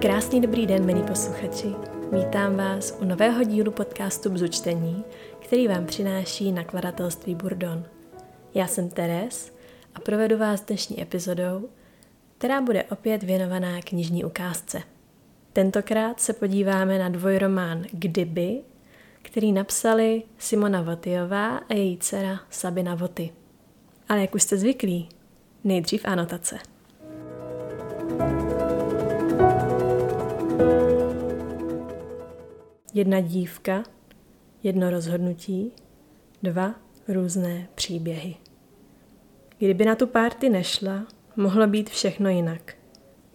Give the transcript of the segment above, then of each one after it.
Krásný dobrý den, milí posluchači. Vítám vás u nového dílu podcastu Bzučtení, který vám přináší nakladatelství Burdon. Já jsem Teres a provedu vás dnešní epizodou, která bude opět věnovaná knižní ukázce. Tentokrát se podíváme na dvojromán Kdyby, který napsali Simona Votyová a její dcera Sabina Voty. Ale jak už jste zvyklí, nejdřív anotace. Jedna dívka, jedno rozhodnutí, dva různé příběhy. Kdyby na tu párty nešla, mohlo být všechno jinak.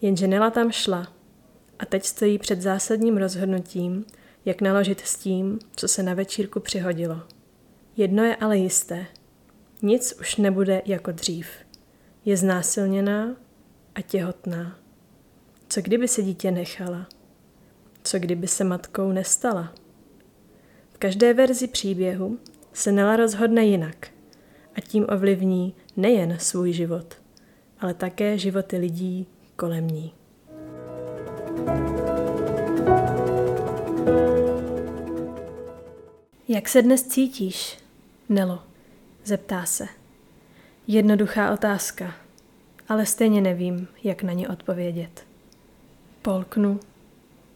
Jenže Nela tam šla a teď stojí před zásadním rozhodnutím, jak naložit s tím, co se na večírku přihodilo. Jedno je ale jisté. Nic už nebude jako dřív. Je znásilněná a těhotná. Co kdyby se dítě nechala? Co kdyby se matkou nestala? V každé verzi příběhu se Nela rozhodne jinak a tím ovlivní nejen svůj život, ale také životy lidí kolem ní. Jak se dnes cítíš, Nelo? Zeptá se. Jednoduchá otázka, ale stejně nevím, jak na ně odpovědět. Polknu.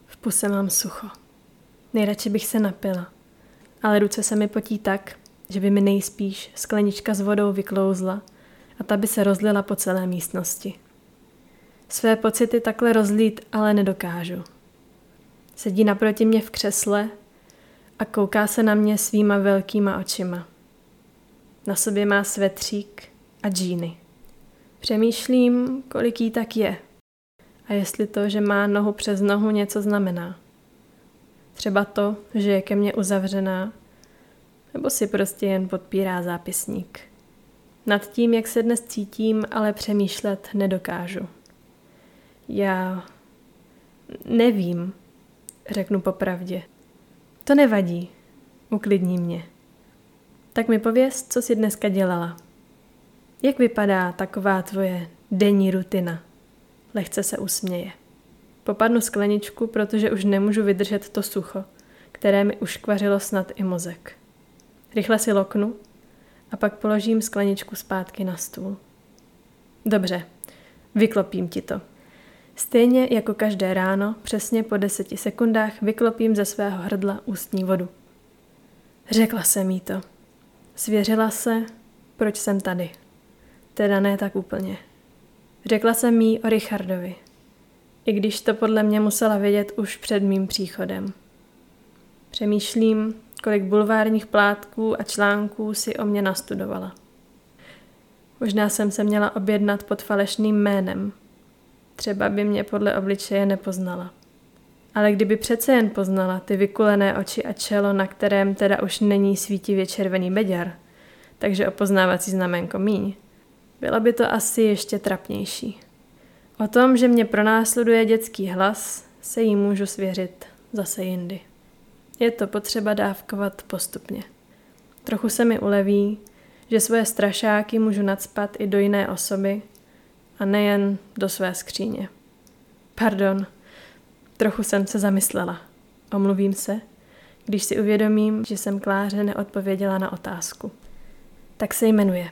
V puse mám sucho. Nejradši bych se napila, ale ruce se mi potí tak, že by mi nejspíš sklenička s vodou vyklouzla a ta by se rozlila po celé místnosti. Své pocity takhle rozlít ale nedokážu. Sedí naproti mě v křesle a kouká se na mě svýma velkýma očima. Na sobě má svetřík a džíny. Přemýšlím, kolik jí tak je a jestli to, že má nohu přes nohu, něco znamená. Třeba to, že je ke mně uzavřená, nebo si prostě jen podpírá zápisník. Nad tím, jak se dnes cítím, ale přemýšlet nedokážu. Já nevím, řeknu popravdě. To nevadí, uklidní mě. Tak mi pověz, co jsi dneska dělala. Jak vypadá taková tvoje denní rutina? Lehce se usměje. Popadnu skleničku, protože už nemůžu vydržet to sucho, které mi uškvařilo snad i mozek. Rychle si loknu a pak položím skleničku zpátky na stůl. Dobře, vyklopím ti to. Stejně jako každé ráno, přesně po deseti sekundách vyklopím ze svého hrdla ústní vodu. Řekla jsem jí to. Svěřila se, proč jsem tady. Teda ne tak úplně. Řekla jsem jí o Richardovi. I když to podle mě musela vědět už před mým příchodem. Přemýšlím, kolik bulvárních plátků a článků si o mě nastudovala. Možná jsem se měla objednat pod falešným jménem. Třeba by mě podle obličeje nepoznala. Ale kdyby přece jen poznala ty vykulené oči a čelo, na kterém teda už není svítivě červený beďar, takže opoznávací znamenko míň, bylo by to asi ještě trapnější. O tom, že mě pronásleduje dětský hlas, se jí můžu svěřit zase jindy. Je to potřeba dávkovat postupně. Trochu se mi uleví, že svoje strašáky můžu nadspat i do jiné osoby a nejen do své skříně. Pardon, trochu jsem se zamyslela. Omluvím se, když si uvědomím, že jsem Kláře neodpověděla na otázku. Tak se jmenuje.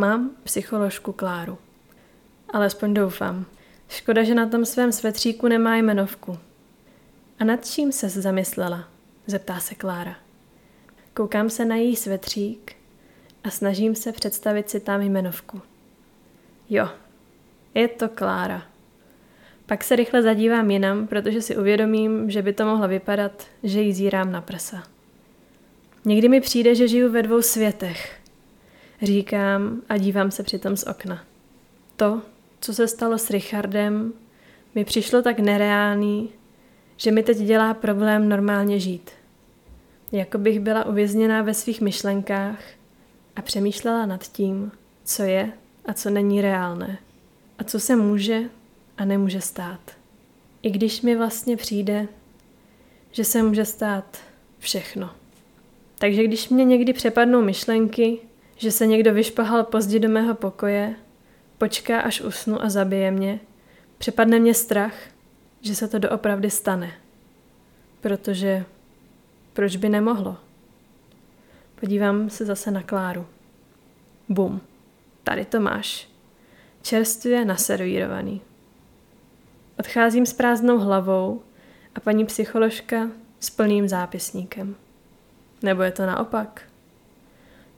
Mám psycholožku Kláru. Alespoň doufám. Škoda, že na tom svém svetříku nemá jmenovku. A nad čím se zamyslela? Zeptá se Klára. Koukám se na její svetřík a snažím se představit si tam jmenovku. Jo, je to Klára. Pak se rychle zadívám jinam, protože si uvědomím, že by to mohlo vypadat, že jí zírám na prsa. Někdy mi přijde, že žiju ve dvou světech. Říkám a dívám se přitom z okna. To, co se stalo s Richardem, mi přišlo tak nereálný, že mi teď dělá problém normálně žít. Jako bych byla uvězněná ve svých myšlenkách a přemýšlela nad tím, co je a co není reálné. A co se může a nemůže stát. I když mi vlastně přijde, že se může stát všechno. Takže když mě někdy přepadnou myšlenky, že se někdo vyšpahal pozdě do mého pokoje, počká, až usnu a zabije mě, přepadne mě strach že se to doopravdy stane. Protože proč by nemohlo? Podívám se zase na Kláru. Bum, tady to máš. Čerstvě naservírovaný. Odcházím s prázdnou hlavou a paní psycholožka s plným zápisníkem. Nebo je to naopak?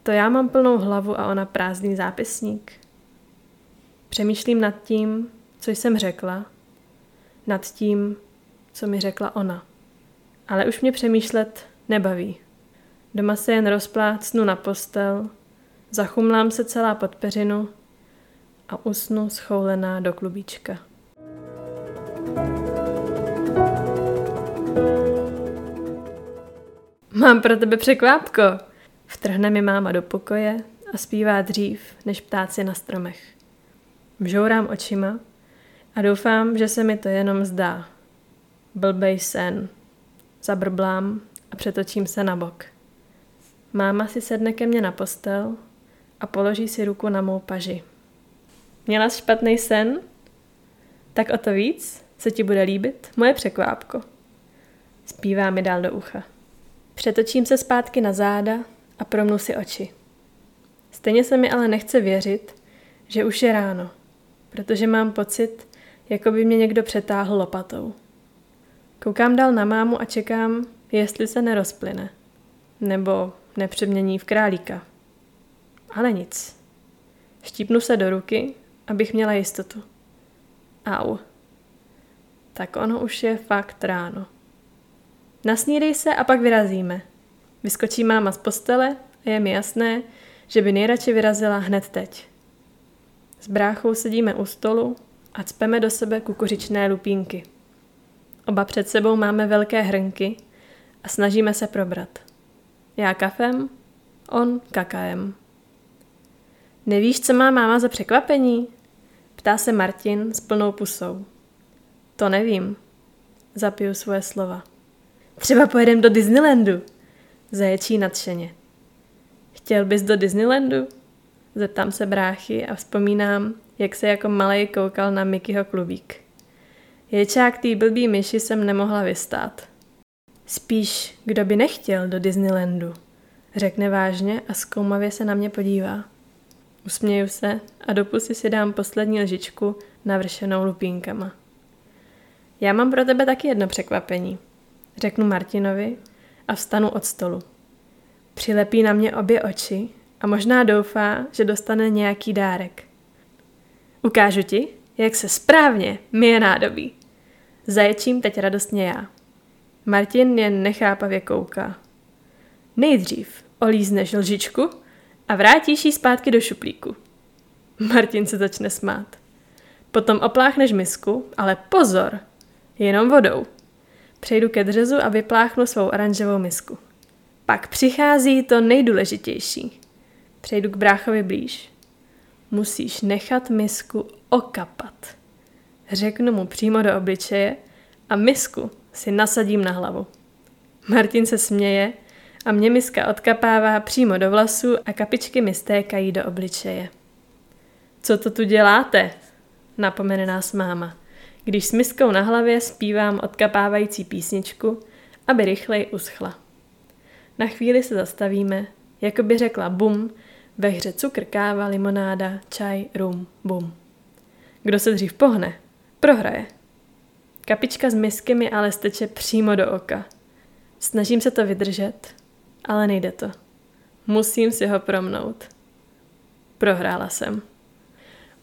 To já mám plnou hlavu a ona prázdný zápisník. Přemýšlím nad tím, co jsem řekla, nad tím, co mi řekla ona. Ale už mě přemýšlet nebaví. Doma se jen rozplácnu na postel, zachumlám se celá pod peřinu a usnu schoulená do klubíčka. Mám pro tebe překvápko. Vtrhne mi máma do pokoje a zpívá dřív než ptáci na stromech. Vžourám očima a doufám, že se mi to jenom zdá. Blbej sen. Zabrblám a přetočím se na bok. Máma si sedne ke mně na postel a položí si ruku na mou paži. Měla jsi špatný sen? Tak o to víc se ti bude líbit moje překvápko. Zpívá mi dál do ucha. Přetočím se zpátky na záda a promnu si oči. Stejně se mi ale nechce věřit, že už je ráno, protože mám pocit, jako by mě někdo přetáhl lopatou. Koukám dál na mámu a čekám, jestli se nerozplyne. Nebo nepřemění v králíka. Ale nic. Štípnu se do ruky, abych měla jistotu. Au. Tak ono už je fakt ráno. Nasnídej se a pak vyrazíme. Vyskočí máma z postele a je mi jasné, že by nejradši vyrazila hned teď. S bráchou sedíme u stolu a cpeme do sebe kukuřičné lupínky. Oba před sebou máme velké hrnky a snažíme se probrat. Já kafem, on kakaem. Nevíš, co má máma za překvapení? Ptá se Martin s plnou pusou. To nevím. Zapiju svoje slova. Třeba pojedem do Disneylandu. Zaječí nadšeně. Chtěl bys do Disneylandu? Zeptám se bráchy a vzpomínám, jak se jako malej koukal na Mickeyho klubík. Ječák tý blbý myši jsem nemohla vystát. Spíš, kdo by nechtěl do Disneylandu, řekne vážně a zkoumavě se na mě podívá. Usměju se a do pusy si dám poslední lžičku navršenou lupínkama. Já mám pro tebe taky jedno překvapení, řeknu Martinovi a vstanu od stolu. Přilepí na mě obě oči a možná doufá, že dostane nějaký dárek. Ukážu ti, jak se správně je nádobí. Zaječím teď radostně já. Martin jen nechápavě kouká. Nejdřív olízneš lžičku a vrátíš ji zpátky do šuplíku. Martin se začne smát. Potom opláchneš misku, ale pozor, jenom vodou. Přejdu ke dřezu a vypláchnu svou oranžovou misku. Pak přichází to nejdůležitější. Přejdu k bráchovi blíž. Musíš nechat misku okapat. Řeknu mu přímo do obličeje a misku si nasadím na hlavu. Martin se směje a mě miska odkapává přímo do vlasů a kapičky mi stékají do obličeje. Co to tu děláte? Napomene nás máma, když s miskou na hlavě zpívám odkapávající písničku, aby rychleji uschla. Na chvíli se zastavíme, jako by řekla bum, ve hře cukr, káva, limonáda, čaj, rum, bum. Kdo se dřív pohne, prohraje. Kapička z misky mi ale steče přímo do oka. Snažím se to vydržet, ale nejde to. Musím si ho promnout. Prohrála jsem.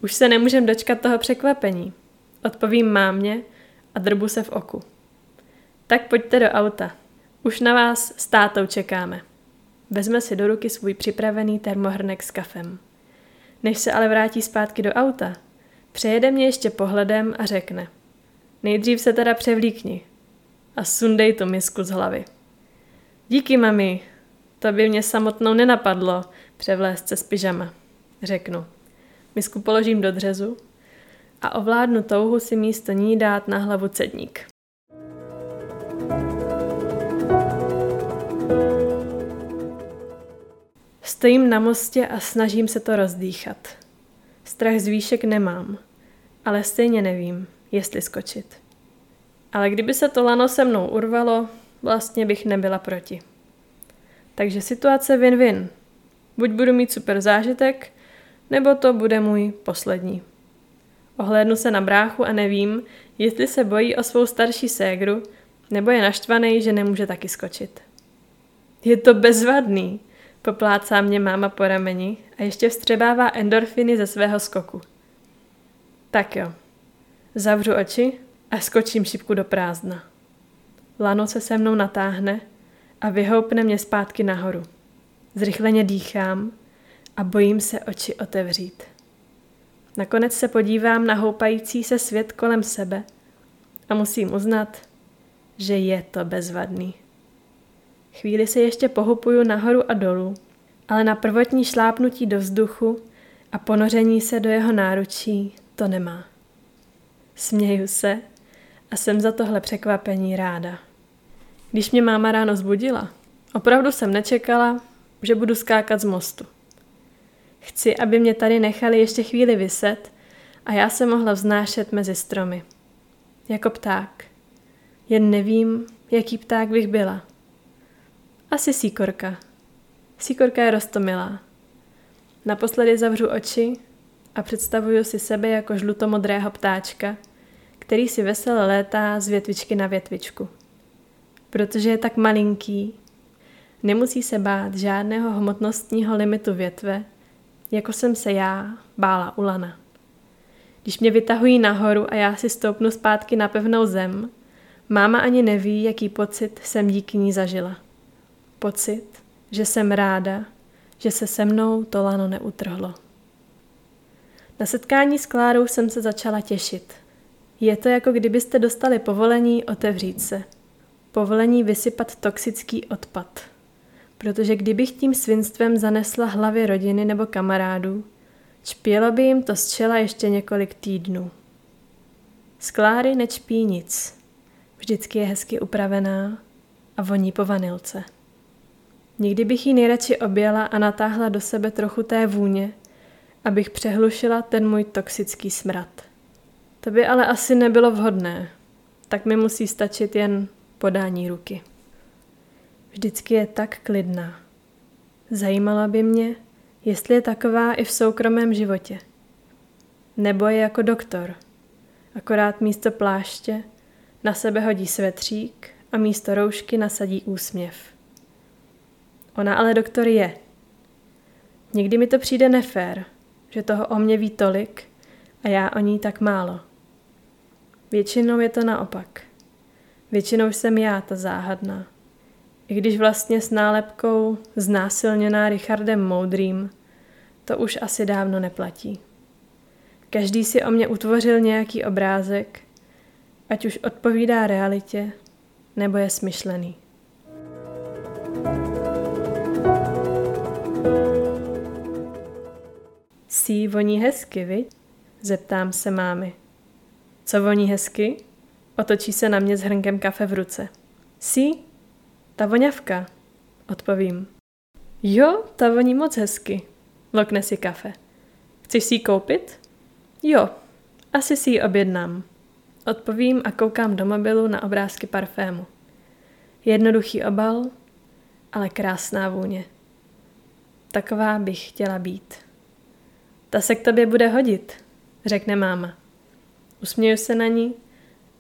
Už se nemůžem dočkat toho překvapení. Odpovím mámě a drbu se v oku. Tak pojďte do auta. Už na vás s tátou čekáme. Vezme si do ruky svůj připravený termohrnek s kafem. Než se ale vrátí zpátky do auta, přejede mě ještě pohledem a řekne. Nejdřív se teda převlíkni a sundej tu misku z hlavy. Díky, mami, to by mě samotnou nenapadlo převlézt se z pyžama, řeknu. Misku položím do dřezu a ovládnu touhu si místo ní dát na hlavu cedník. Stojím na mostě a snažím se to rozdýchat. Strach z výšek nemám, ale stejně nevím, jestli skočit. Ale kdyby se to lano se mnou urvalo, vlastně bych nebyla proti. Takže situace win-win. Buď budu mít super zážitek, nebo to bude můj poslední. Ohlédnu se na bráchu a nevím, jestli se bojí o svou starší ségru, nebo je naštvaný, že nemůže taky skočit. Je to bezvadný, poplácá mě máma po rameni a ještě vstřebává endorfiny ze svého skoku. Tak jo, zavřu oči a skočím šipku do prázdna. Lano se se mnou natáhne a vyhoupne mě zpátky nahoru. Zrychleně dýchám a bojím se oči otevřít. Nakonec se podívám na houpající se svět kolem sebe a musím uznat, že je to bezvadný. Chvíli se ještě pohupuju nahoru a dolů, ale na prvotní šlápnutí do vzduchu a ponoření se do jeho náručí to nemá. Směju se a jsem za tohle překvapení ráda. Když mě máma ráno zbudila, opravdu jsem nečekala, že budu skákat z mostu. Chci, aby mě tady nechali ještě chvíli vyset a já se mohla vznášet mezi stromy. Jako pták. Jen nevím, jaký pták bych byla. Asi síkorka. Síkorka je rostomilá. Naposledy zavřu oči a představuju si sebe jako žlutomodrého ptáčka, který si vesele létá z větvičky na větvičku. Protože je tak malinký, nemusí se bát žádného hmotnostního limitu větve, jako jsem se já bála u lana. Když mě vytahují nahoru a já si stoupnu zpátky na pevnou zem, máma ani neví, jaký pocit jsem díky ní zažila. Pocit, že jsem ráda, že se se mnou to lano neutrhlo. Na setkání s Klárou jsem se začala těšit. Je to jako kdybyste dostali povolení otevřít se. Povolení vysypat toxický odpad. Protože kdybych tím svinstvem zanesla hlavy rodiny nebo kamarádů, čpělo by jim to z čela ještě několik týdnů. Z Kláry nečpí nic. Vždycky je hezky upravená a voní po vanilce. Někdy bych ji nejradši objela a natáhla do sebe trochu té vůně, abych přehlušila ten můj toxický smrad. To by ale asi nebylo vhodné, tak mi musí stačit jen podání ruky. Vždycky je tak klidná. Zajímala by mě, jestli je taková i v soukromém životě. Nebo je jako doktor. Akorát místo pláště na sebe hodí svetřík a místo roušky nasadí úsměv. Ona ale doktor je. Někdy mi to přijde nefér, že toho o mě ví tolik a já o ní tak málo. Většinou je to naopak. Většinou jsem já ta záhadná. I když vlastně s nálepkou znásilněná Richardem Moudrým, to už asi dávno neplatí. Každý si o mě utvořil nějaký obrázek, ať už odpovídá realitě, nebo je smyšlený. Sí voní hezky, viď? Zeptám se mámy. Co voní hezky? Otočí se na mě s hrnkem kafe v ruce. Sí? Ta voňavka, odpovím. Jo, ta voní moc hezky. Lokne si kafe. Chceš si ji koupit? Jo, asi si ji objednám. Odpovím a koukám do mobilu na obrázky parfému. Jednoduchý obal, ale krásná vůně. Taková bych chtěla být. Ta se k tobě bude hodit, řekne máma. Usměju se na ní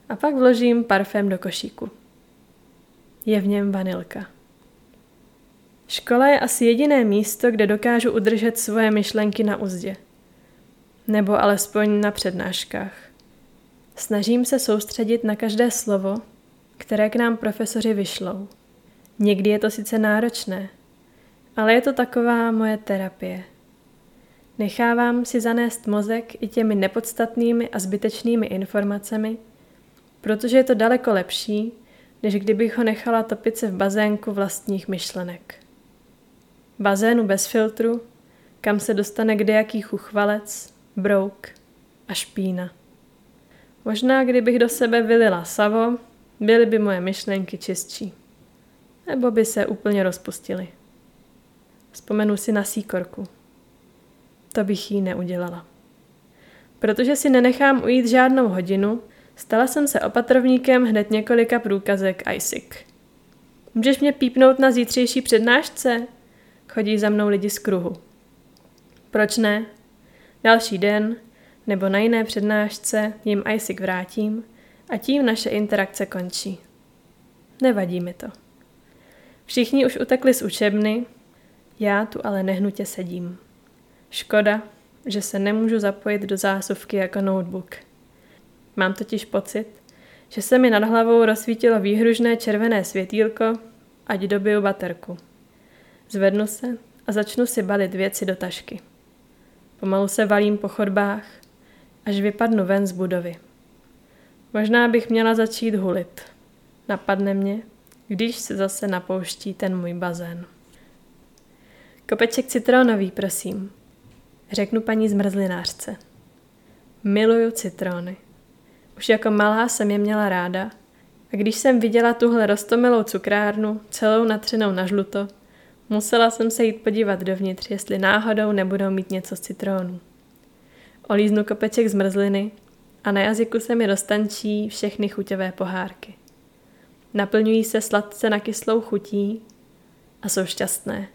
a pak vložím parfém do košíku. Je v něm vanilka. Škola je asi jediné místo, kde dokážu udržet svoje myšlenky na uzdě. Nebo alespoň na přednáškách. Snažím se soustředit na každé slovo, které k nám profesoři vyšlou. Někdy je to sice náročné, ale je to taková moje terapie. Nechávám si zanést mozek i těmi nepodstatnými a zbytečnými informacemi, protože je to daleko lepší, než kdybych ho nechala topit se v bazénku vlastních myšlenek. Bazénu bez filtru, kam se dostane kdejaký chuchvalec, brouk a špína. Možná, kdybych do sebe vylila savo, byly by moje myšlenky čistší. Nebo by se úplně rozpustily. Vzpomenu si na síkorku. To bych jí neudělala. Protože si nenechám ujít žádnou hodinu, Stala jsem se opatrovníkem hned několika průkazek ISIC. Můžeš mě pípnout na zítřejší přednášce? Chodí za mnou lidi z kruhu. Proč ne? Další den nebo na jiné přednášce jim ISIC vrátím a tím naše interakce končí. Nevadí mi to. Všichni už utekli z učebny, já tu ale nehnutě sedím. Škoda, že se nemůžu zapojit do zásuvky jako notebook. Mám totiž pocit, že se mi nad hlavou rozsvítilo výhružné červené světýlko, ať dobiju baterku. Zvednu se a začnu si balit věci do tašky. Pomalu se valím po chodbách, až vypadnu ven z budovy. Možná bych měla začít hulit. Napadne mě, když se zase napouští ten můj bazén. Kopeček citronový, prosím. Řeknu paní zmrzlinářce. Miluju citrony. Už jako malá jsem je měla ráda a když jsem viděla tuhle rostomilou cukrárnu, celou natřenou na žluto, musela jsem se jít podívat dovnitř, jestli náhodou nebudou mít něco z citrónu. Olíznu kopeček zmrzliny a na jazyku se mi roztančí všechny chuťové pohárky. Naplňují se sladce na kyslou chutí a jsou šťastné.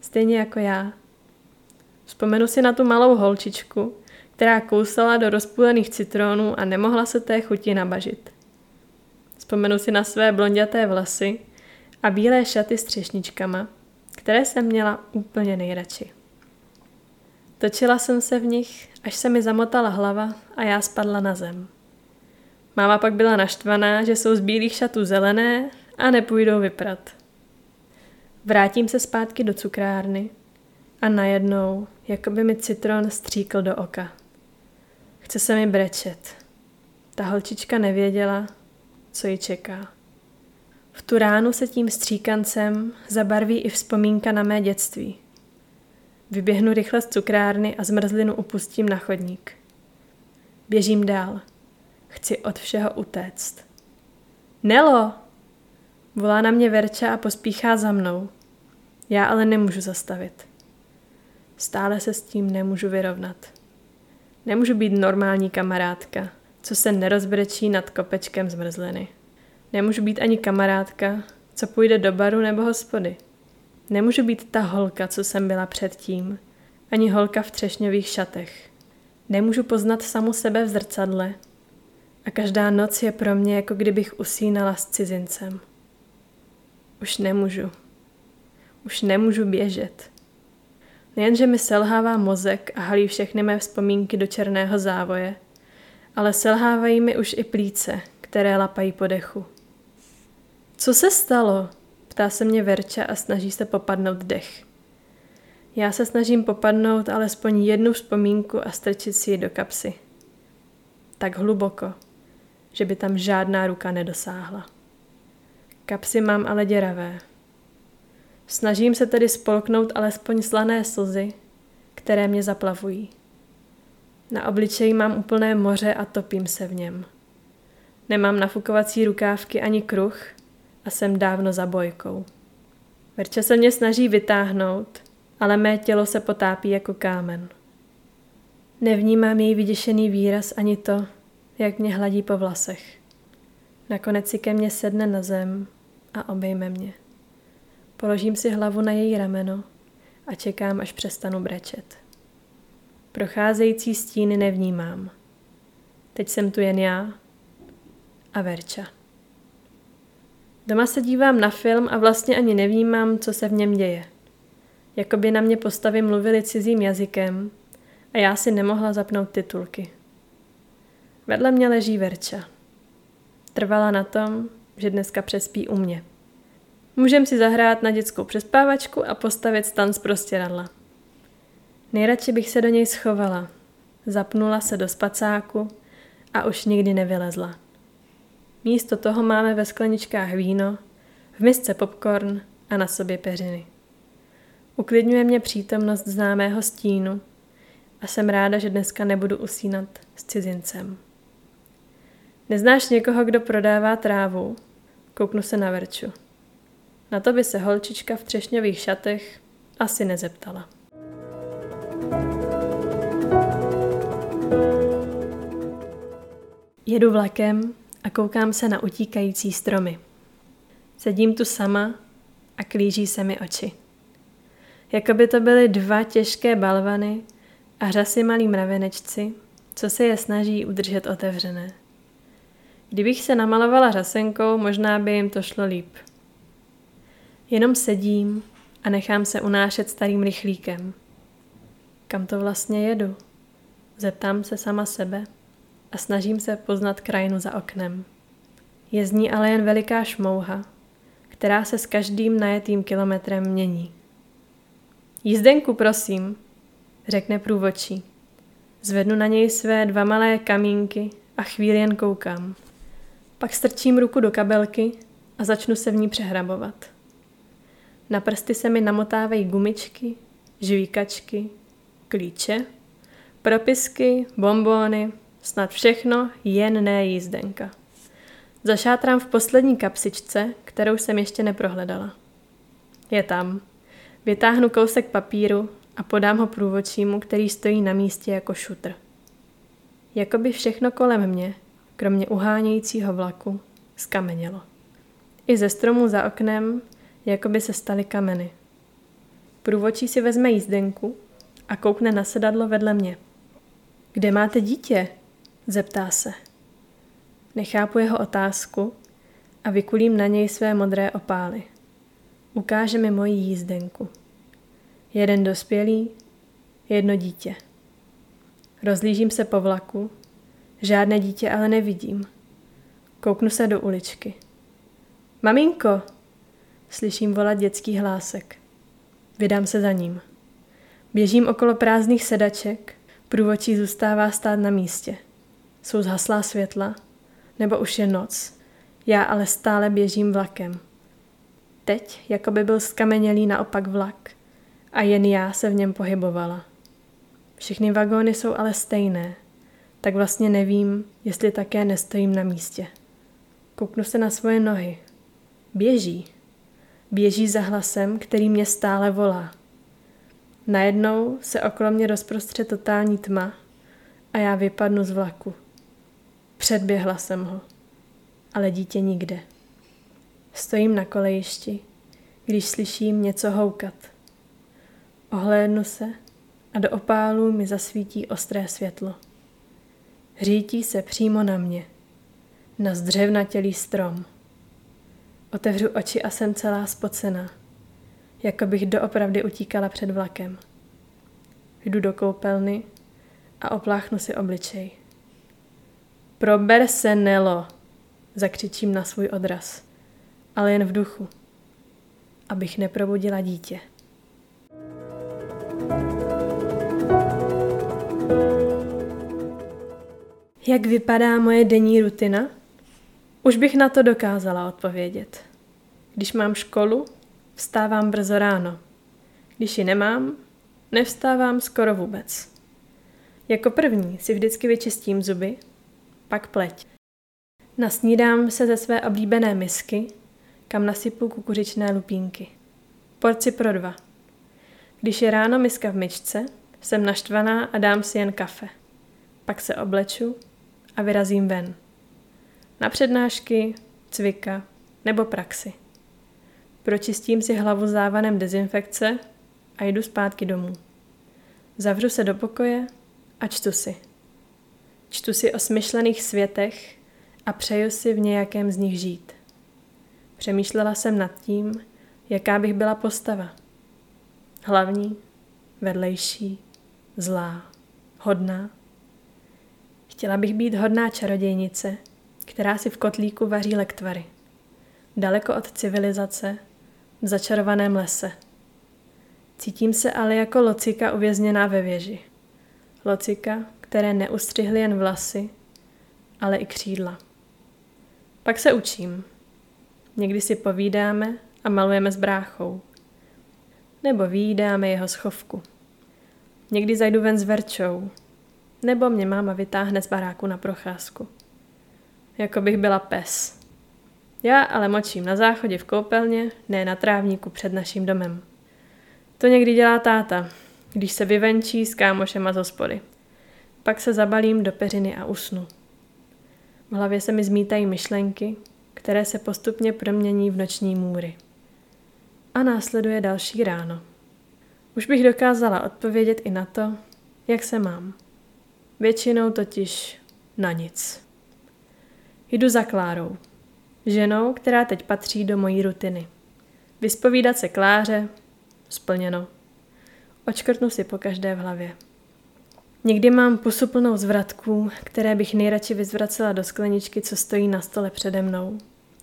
Stejně jako já. Vzpomenu si na tu malou holčičku, která kousala do rozpůlených citronů a nemohla se té chuti nabažit. Vzpomenu si na své blonděté vlasy a bílé šaty s třešničkama, které jsem měla úplně nejradši. Točila jsem se v nich, až se mi zamotala hlava a já spadla na zem. Máma pak byla naštvaná, že jsou z bílých šatů zelené a nepůjdou vyprat. Vrátím se zpátky do cukrárny a najednou, jako by mi citron stříkl do oka. Chce se mi brečet. Ta holčička nevěděla, co ji čeká. V tu ránu se tím stříkancem zabarví i vzpomínka na mé dětství. Vyběhnu rychle z cukrárny a zmrzlinu upustím na chodník. Běžím dál. Chci od všeho utéct. Nelo! Volá na mě Verča a pospíchá za mnou. Já ale nemůžu zastavit. Stále se s tím nemůžu vyrovnat. Nemůžu být normální kamarádka, co se nerozbrečí nad kopečkem zmrzliny. Nemůžu být ani kamarádka, co půjde do baru nebo hospody. Nemůžu být ta holka, co jsem byla předtím, ani holka v třešňových šatech. Nemůžu poznat samu sebe v zrcadle a každá noc je pro mě, jako kdybych usínala s cizincem. Už nemůžu. Už nemůžu běžet. Nejenže mi selhává mozek a halí všechny mé vzpomínky do černého závoje, ale selhávají mi už i plíce, které lapají po dechu. Co se stalo? Ptá se mě Verča a snaží se popadnout dech. Já se snažím popadnout alespoň jednu vzpomínku a strčit si ji do kapsy. Tak hluboko, že by tam žádná ruka nedosáhla. Kapsy mám ale děravé. Snažím se tedy spolknout alespoň slané slzy, které mě zaplavují. Na obličeji mám úplné moře a topím se v něm. Nemám nafukovací rukávky ani kruh a jsem dávno za bojkou. Verča se mě snaží vytáhnout, ale mé tělo se potápí jako kámen. Nevnímám její vyděšený výraz ani to, jak mě hladí po vlasech. Nakonec si ke mně sedne na zem a obejme mě. Položím si hlavu na její rameno a čekám, až přestanu brečet. Procházející stíny nevnímám. Teď jsem tu jen já a Verča. Doma se dívám na film a vlastně ani nevnímám, co se v něm děje. Jakoby na mě postavy mluvili cizím jazykem a já si nemohla zapnout titulky. Vedle mě leží Verča. Trvala na tom, že dneska přespí u mě. Můžem si zahrát na dětskou přespávačku a postavit stan z prostěradla. Nejradši bych se do něj schovala. Zapnula se do spacáku a už nikdy nevylezla. Místo toho máme ve skleničkách víno, v misce popcorn a na sobě peřiny. Uklidňuje mě přítomnost známého stínu a jsem ráda, že dneska nebudu usínat s cizincem. Neznáš někoho, kdo prodává trávu? Kouknu se na Verču. Na to by se holčička v třešňových šatech asi nezeptala. Jedu vlakem a koukám se na utíkající stromy. Sedím tu sama a klíží se mi oči. Jako by to byly dva těžké balvany a řasy malí mravenečci, co se je snaží udržet otevřené. Kdybych se namalovala řasenkou, možná by jim to šlo líp. Jenom sedím a nechám se unášet starým rychlíkem. Kam to vlastně jedu? Zeptám se sama sebe a snažím se poznat krajinu za oknem. Je z ní ale jen veliká šmouha, která se s každým najetým kilometrem mění. Jízdenku, prosím, řekne průvočí. Zvednu na něj své dva malé kamínky a chvíli jen koukám. Pak strčím ruku do kabelky a začnu se v ní přehrabovat. Na prsty se mi namotávají gumičky, žvíkačky, klíče, propisky, bombóny, snad všechno, jen ne jízdenka. Zašátrám v poslední kapsičce, kterou jsem ještě neprohledala. Je tam. Vytáhnu kousek papíru a podám ho průvodčímu, který stojí na místě jako šutr. Jakoby všechno kolem mě, kromě uhánějícího vlaku, skamenělo. I ze stromu za oknem, jakoby se staly kameny. Průvodčí si vezme jízdenku a koukne na sedadlo vedle mě. Kde máte dítě? Zeptá se. Nechápu jeho otázku a vykulím na něj své modré opály. Ukáže mi moji jízdenku. Jeden dospělý, jedno dítě. Rozlížím se po vlaku, žádné dítě ale nevidím. Kouknu se do uličky. Maminko! Slyším volat dětský hlásek. Vydám se za ním. Běžím okolo prázdných sedaček, průvočí zůstává stát na místě. Jsou zhaslá světla, nebo už je noc. Já ale stále běžím vlakem. Teď, jako by byl skamenělý naopak vlak a jen já se v něm pohybovala. Všechny vagóny jsou ale stejné, tak vlastně nevím, jestli také nestojím na místě. Kouknu se na svoje nohy. Běží. Běží za hlasem, který mě stále volá. Najednou se okolo mě rozprostře totální tma a já vypadnu z vlaku. Předběhla jsem ho, ale dítě nikde. Stojím na kolejišti, když slyším něco houkat. Ohlédnu se a do opálu mi zasvítí ostré světlo. Řítí se přímo na mě, na zdřevnatělý strom. Otevřu oči a jsem celá spocená, jako bych doopravdy utíkala před vlakem. Jdu do koupelny a opláchnu si obličej. Prober se, Nelo, zakřičím na svůj odraz, ale jen v duchu, abych neprobudila dítě. Jak vypadá moje denní rutina? Už bych na to dokázala odpovědět. Když mám školu, vstávám brzo ráno. Když ji nemám, nevstávám skoro vůbec. Jako první si vždycky vyčistím zuby, pak pleť. Nasnídám se ze své oblíbené misky, kam nasypu kukuřičné lupínky. Porci pro dva. Když je ráno miska v myčce, jsem naštvaná a dám si jen kafe. Pak se obleču a vyrazím ven. Na přednášky, cvika nebo praxi. Pročistím si hlavu závanem dezinfekce a jdu zpátky domů. Zavřu se do pokoje a čtu si. Čtu si o smyšlených světech a přeju si v nějakém z nich žít. Přemýšlela jsem nad tím, jaká bych byla postava. Hlavní, vedlejší, zlá, hodná. Chtěla bych být hodná čarodějnice, která si v kotlíku vaří lektvary. Daleko od civilizace, v začarovaném lese. Cítím se ale jako locika uvězněná ve věži. Locika, které neustřihly jen vlasy, ale i křídla. Pak se učím. Někdy si povídáme a malujeme s bráchou. Nebo výdáme jeho schovku. Někdy zajdu ven s Verčou. Nebo mě máma vytáhne z baráku na procházku. Jako bych byla pes. Já ale močím na záchodě v koupelně, ne na trávníku před naším domem. To někdy dělá táta, když se vyvenčí s kámošema z hospody. Pak se zabalím do peřiny a usnu. V hlavě se mi zmítají myšlenky, které se postupně promění v noční můry. A následuje další ráno. Už bych dokázala odpovědět i na to, jak se mám. Většinou totiž na nic. Jdu za Klárou, ženou, která teď patří do mojí rutiny. Vyspovídat se Kláře, splněno. Očkrtnu si po každé v hlavě. Někdy mám pusu plnou zvratků, které bych nejradši vyzvracela do skleničky, co stojí na stole přede mnou,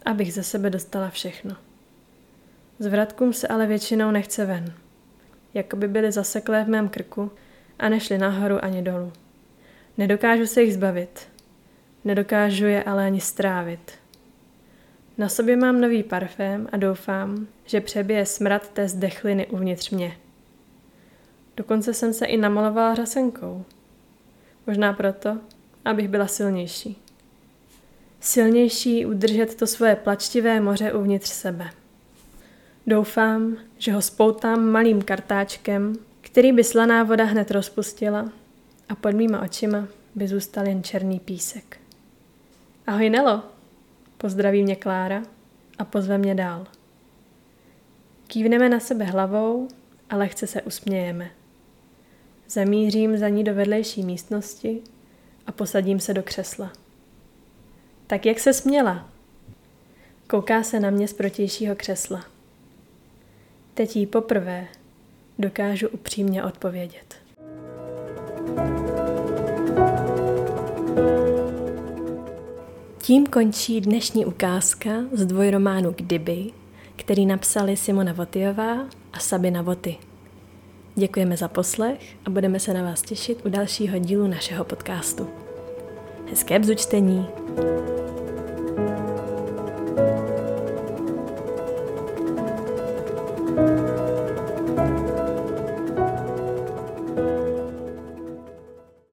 abych ze sebe dostala všechno. Zvratkům se ale většinou nechce ven. Jako by byly zaseklé v mém krku a nešly nahoru ani dolů. Nedokážu se jich zbavit. Nedokážu je ale ani strávit. Na sobě mám nový parfém a doufám, že přebije smrad té zdechliny uvnitř mě. Dokonce jsem se i namalovala řasenkou. Možná proto, abych byla silnější. Silnější udržet to svoje plačtivé moře uvnitř sebe. Doufám, že ho spoutám malým kartáčkem, který by slaná voda hned rozpustila a pod mýma očima by zůstal jen černý písek. Ahoj Nelo, pozdraví mě Klára a pozve mě dál. Kývneme na sebe hlavou a lehce se usmějeme. Zamířím za ní do vedlejší místnosti a posadím se do křesla. Tak jak se směla? Kouká se na mě z protějšího křesla. Teď jí poprvé dokážu upřímně odpovědět. Tím končí dnešní ukázka z dvojrománu Kdyby, který napsali Simona Votyová a Sabina Voty. Děkujeme za poslech a budeme se na vás těšit u dalšího dílu našeho podcastu. Hezké bzučtení!